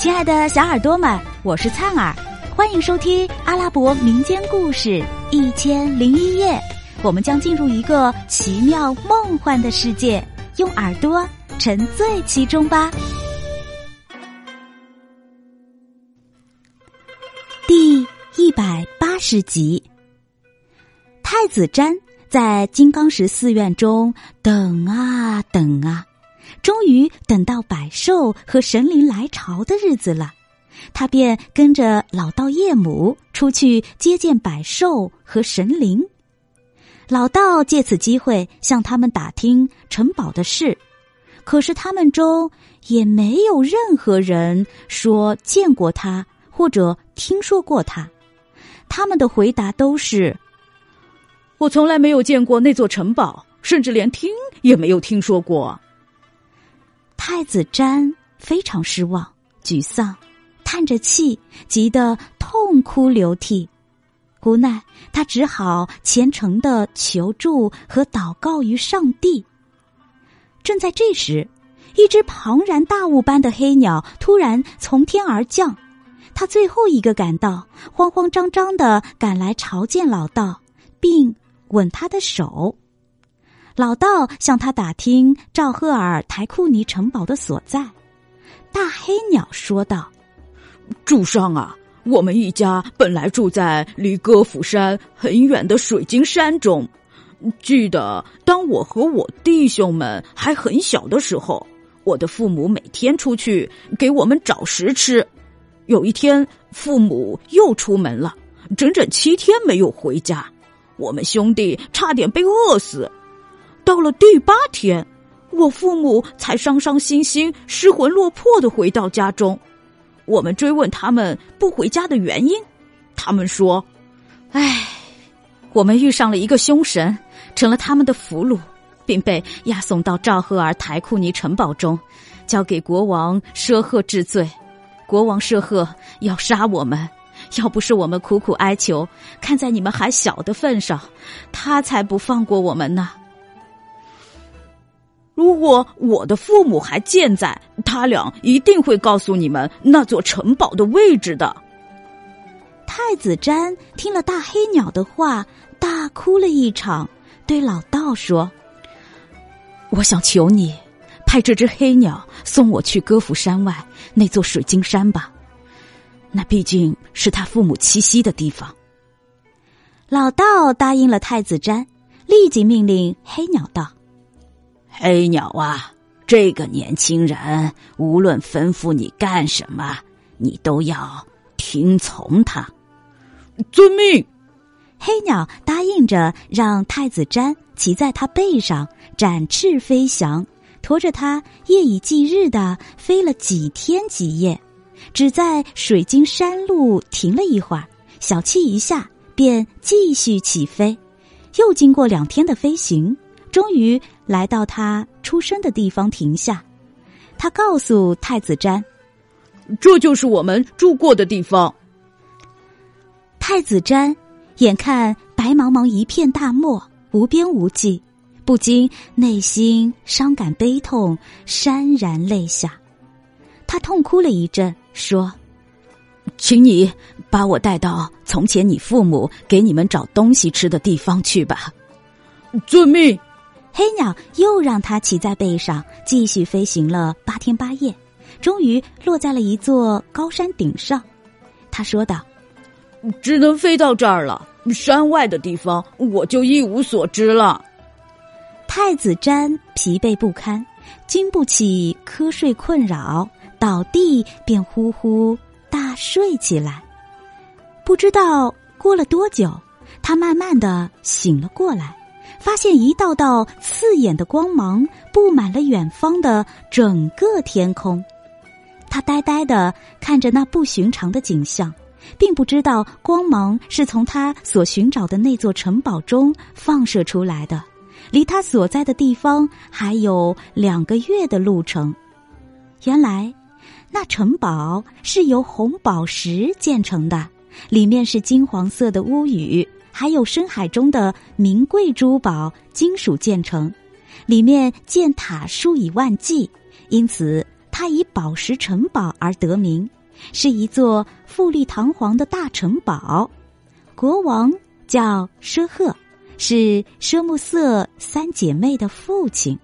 亲爱的小耳朵们，我是灿儿，欢迎收听阿拉伯民间故事《一千零一夜》。我们将进入一个奇妙梦幻的世界，用耳朵沉醉其中吧。第一百八十集，太子瞻在金刚石寺院中等啊等啊。终于等到百兽和神灵来朝的日子了，他便跟着老道叶母出去接见百兽和神灵。老道借此机会向他们打听城堡的事，可是他们中也没有任何人说见过他或者听说过他。他们的回答都是：“我从来没有见过那座城堡，甚至连听也没有听说过。”太子瞻非常失望、沮丧，叹着气，急得痛哭流涕。无奈，他只好虔诚的求助和祷告于上帝。正在这时，一只庞然大物般的黑鸟突然从天而降，他最后一个赶到，慌慌张张的赶来朝见老道，并吻他的手。老道向他打听赵赫尔台库尼城堡的所在，大黑鸟说道：“主上啊，我们一家本来住在离歌府山很远的水晶山中。记得当我和我弟兄们还很小的时候，我的父母每天出去给我们找食吃。有一天，父母又出门了，整整七天没有回家，我们兄弟差点被饿死。”到了第八天，我父母才伤伤心心、失魂落魄的回到家中。我们追问他们不回家的原因，他们说：“唉，我们遇上了一个凶神，成了他们的俘虏，并被押送到赵赫尔台库尼城堡中，交给国王舍赫治罪。国王舍赫要杀我们，要不是我们苦苦哀求，看在你们还小的份上，他才不放过我们呢。”如果我的父母还健在，他俩一定会告诉你们那座城堡的位置的。太子瞻听了大黑鸟的话，大哭了一场，对老道说：“我想求你，派这只黑鸟送我去歌府山外那座水晶山吧，那毕竟是他父母栖息的地方。”老道答应了太子瞻，立即命令黑鸟道。黑鸟啊，这个年轻人无论吩咐你干什么，你都要听从他。遵命。黑鸟答应着，让太子瞻骑在他背上，展翅飞翔，驮着他夜以继日的飞了几天几夜，只在水晶山路停了一会儿，小憩一下，便继续起飞。又经过两天的飞行。终于来到他出生的地方停下，他告诉太子瞻：“这就是我们住过的地方。”太子瞻眼看白茫茫一片大漠，无边无际，不禁内心伤感悲痛，潸然泪下。他痛哭了一阵，说：“请你把我带到从前你父母给你们找东西吃的地方去吧。”遵命。黑鸟又让它骑在背上，继续飞行了八天八夜，终于落在了一座高山顶上。他说道：“只能飞到这儿了，山外的地方我就一无所知了。”太子瞻疲惫不堪，经不起瞌睡困扰，倒地便呼呼大睡起来。不知道过了多久，他慢慢的醒了过来。发现一道道刺眼的光芒布满了远方的整个天空，他呆呆的看着那不寻常的景象，并不知道光芒是从他所寻找的那座城堡中放射出来的，离他所在的地方还有两个月的路程。原来，那城堡是由红宝石建成的，里面是金黄色的屋宇。还有深海中的名贵珠宝、金属建成，里面建塔数以万计，因此它以宝石城堡而得名，是一座富丽堂皇的大城堡。国王叫奢赫，是奢木色三姐妹的父亲。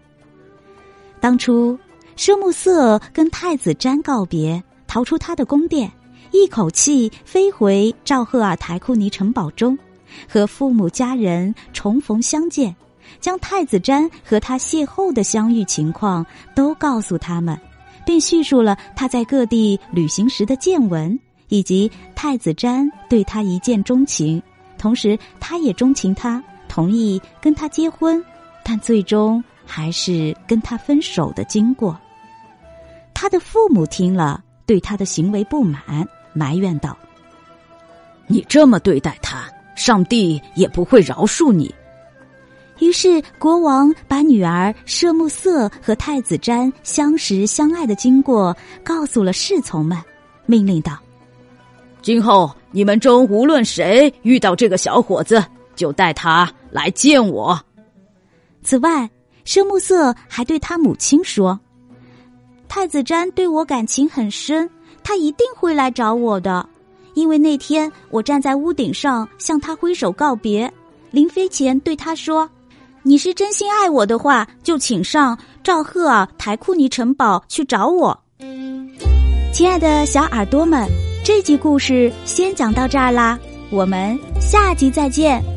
当初，奢木色跟太子詹告别，逃出他的宫殿，一口气飞回赵赫尔台库尼城堡中，和父母家人重逢相见。将太子詹和他邂逅的相遇情况都告诉他们，并叙述了他在各地旅行时的见闻，以及太子詹对他一见钟情，同时他也钟情他，同意跟他结婚，但最终还是跟他分手的经过。他的父母听了，对他的行为不满，埋怨道：“你这么对待他，上帝也不会饶恕你。”于是，国王把女儿舍木色和太子詹相识相爱的经过告诉了侍从们，命令道：“今后你们中无论谁遇到这个小伙子，就带他来见我。”此外，舍木色还对他母亲说：“太子詹对我感情很深，他一定会来找我的，因为那天我站在屋顶上向他挥手告别，临飞前对他说。”你是真心爱我的话，就请上赵赫尔台库尼城堡去找我。亲爱的小耳朵们，这集故事先讲到这儿啦，我们下集再见。